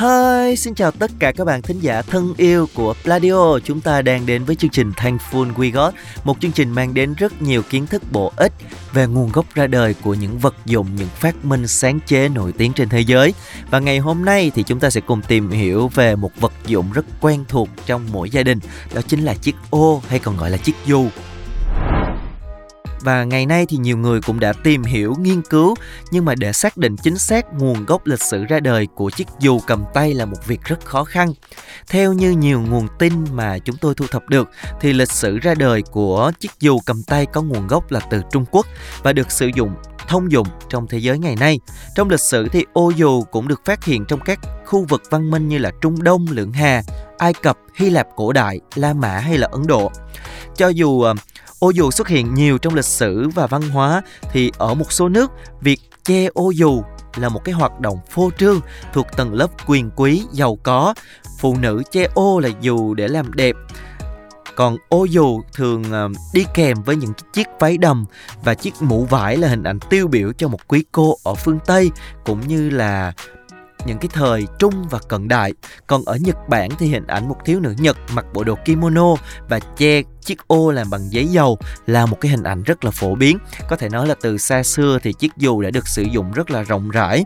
Hi, xin chào tất cả các bạn thính giả thân yêu của Pladio. Chúng ta đang đến với chương trình Thankful We Got, một chương trình mang đến rất nhiều kiến thức bổ ích về nguồn gốc ra đời của những vật dụng, những phát minh sáng chế nổi tiếng trên thế giới. Và ngày hôm nay thì chúng ta sẽ cùng tìm hiểu về một vật dụng rất quen thuộc trong mỗi gia đình, đó chính là chiếc ô hay còn gọi là chiếc dù và ngày nay thì nhiều người cũng đã tìm hiểu, nghiên cứu nhưng mà để xác định chính xác nguồn gốc lịch sử ra đời của chiếc dù cầm tay là một việc rất khó khăn. Theo như nhiều nguồn tin mà chúng tôi thu thập được thì lịch sử ra đời của chiếc dù cầm tay có nguồn gốc là từ Trung Quốc và được sử dụng thông dụng trong thế giới ngày nay. Trong lịch sử thì ô dù cũng được phát hiện trong các khu vực văn minh như là Trung Đông, Lưỡng Hà, Ai Cập, Hy Lạp cổ đại, La Mã hay là Ấn Độ. Cho dù ờ, Ô dù xuất hiện nhiều trong lịch sử và văn hóa thì ở một số nước, việc che ô dù là một cái hoạt động phô trương thuộc tầng lớp quyền quý, giàu có. Phụ nữ che ô là dù để làm đẹp. Còn ô dù thường ờ, đi kèm với những chiếc váy đầm và chiếc mũ vải là hình ảnh tiêu biểu cho một quý cô ở phương Tây cũng như là những cái thời trung và cận đại. Còn ở Nhật Bản thì hình ảnh một thiếu nữ Nhật mặc bộ đồ kimono và che chiếc ô làm bằng giấy dầu là một cái hình ảnh rất là phổ biến. Có thể nói là từ xa xưa thì chiếc dù đã được sử dụng rất là rộng rãi.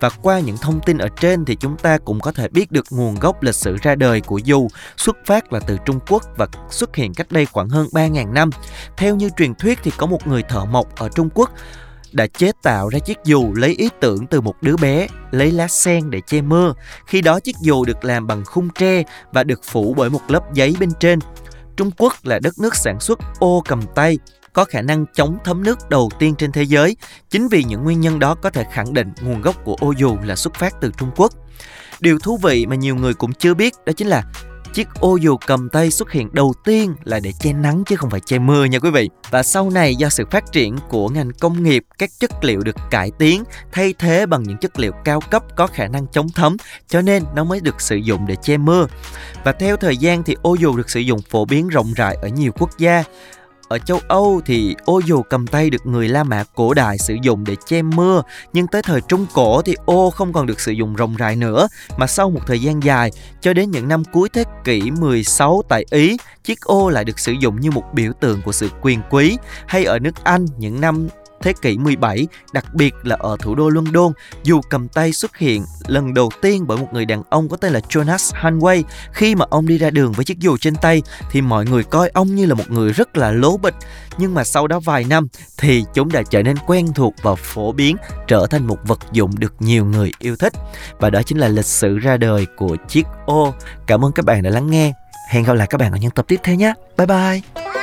Và qua những thông tin ở trên thì chúng ta cũng có thể biết được nguồn gốc lịch sử ra đời của dù xuất phát là từ Trung Quốc và xuất hiện cách đây khoảng hơn 3.000 năm. Theo như truyền thuyết thì có một người thợ mộc ở Trung Quốc đã chế tạo ra chiếc dù lấy ý tưởng từ một đứa bé, lấy lá sen để che mưa. Khi đó chiếc dù được làm bằng khung tre và được phủ bởi một lớp giấy bên trên. Trung Quốc là đất nước sản xuất ô cầm tay, có khả năng chống thấm nước đầu tiên trên thế giới. Chính vì những nguyên nhân đó có thể khẳng định nguồn gốc của ô dù là xuất phát từ Trung Quốc. Điều thú vị mà nhiều người cũng chưa biết đó chính là chiếc ô dù cầm tay xuất hiện đầu tiên là để che nắng chứ không phải che mưa nha quý vị. Và sau này do sự phát triển của ngành công nghiệp, các chất liệu được cải tiến, thay thế bằng những chất liệu cao cấp có khả năng chống thấm, cho nên nó mới được sử dụng để che mưa. Và theo thời gian thì ô dù được sử dụng phổ biến rộng rãi ở nhiều quốc gia ở châu Âu thì ô dù cầm tay được người La Mã cổ đại sử dụng để che mưa, nhưng tới thời Trung Cổ thì ô không còn được sử dụng rộng rãi nữa, mà sau một thời gian dài, cho đến những năm cuối thế kỷ 16 tại Ý, chiếc ô lại được sử dụng như một biểu tượng của sự quyền quý, hay ở nước Anh những năm thế kỷ 17, đặc biệt là ở thủ đô London, dù cầm tay xuất hiện lần đầu tiên bởi một người đàn ông có tên là Jonas Hanway. Khi mà ông đi ra đường với chiếc dù trên tay thì mọi người coi ông như là một người rất là lố bịch. Nhưng mà sau đó vài năm thì chúng đã trở nên quen thuộc và phổ biến, trở thành một vật dụng được nhiều người yêu thích. Và đó chính là lịch sử ra đời của chiếc ô. Cảm ơn các bạn đã lắng nghe. Hẹn gặp lại các bạn ở những tập tiếp theo nhé. Bye bye!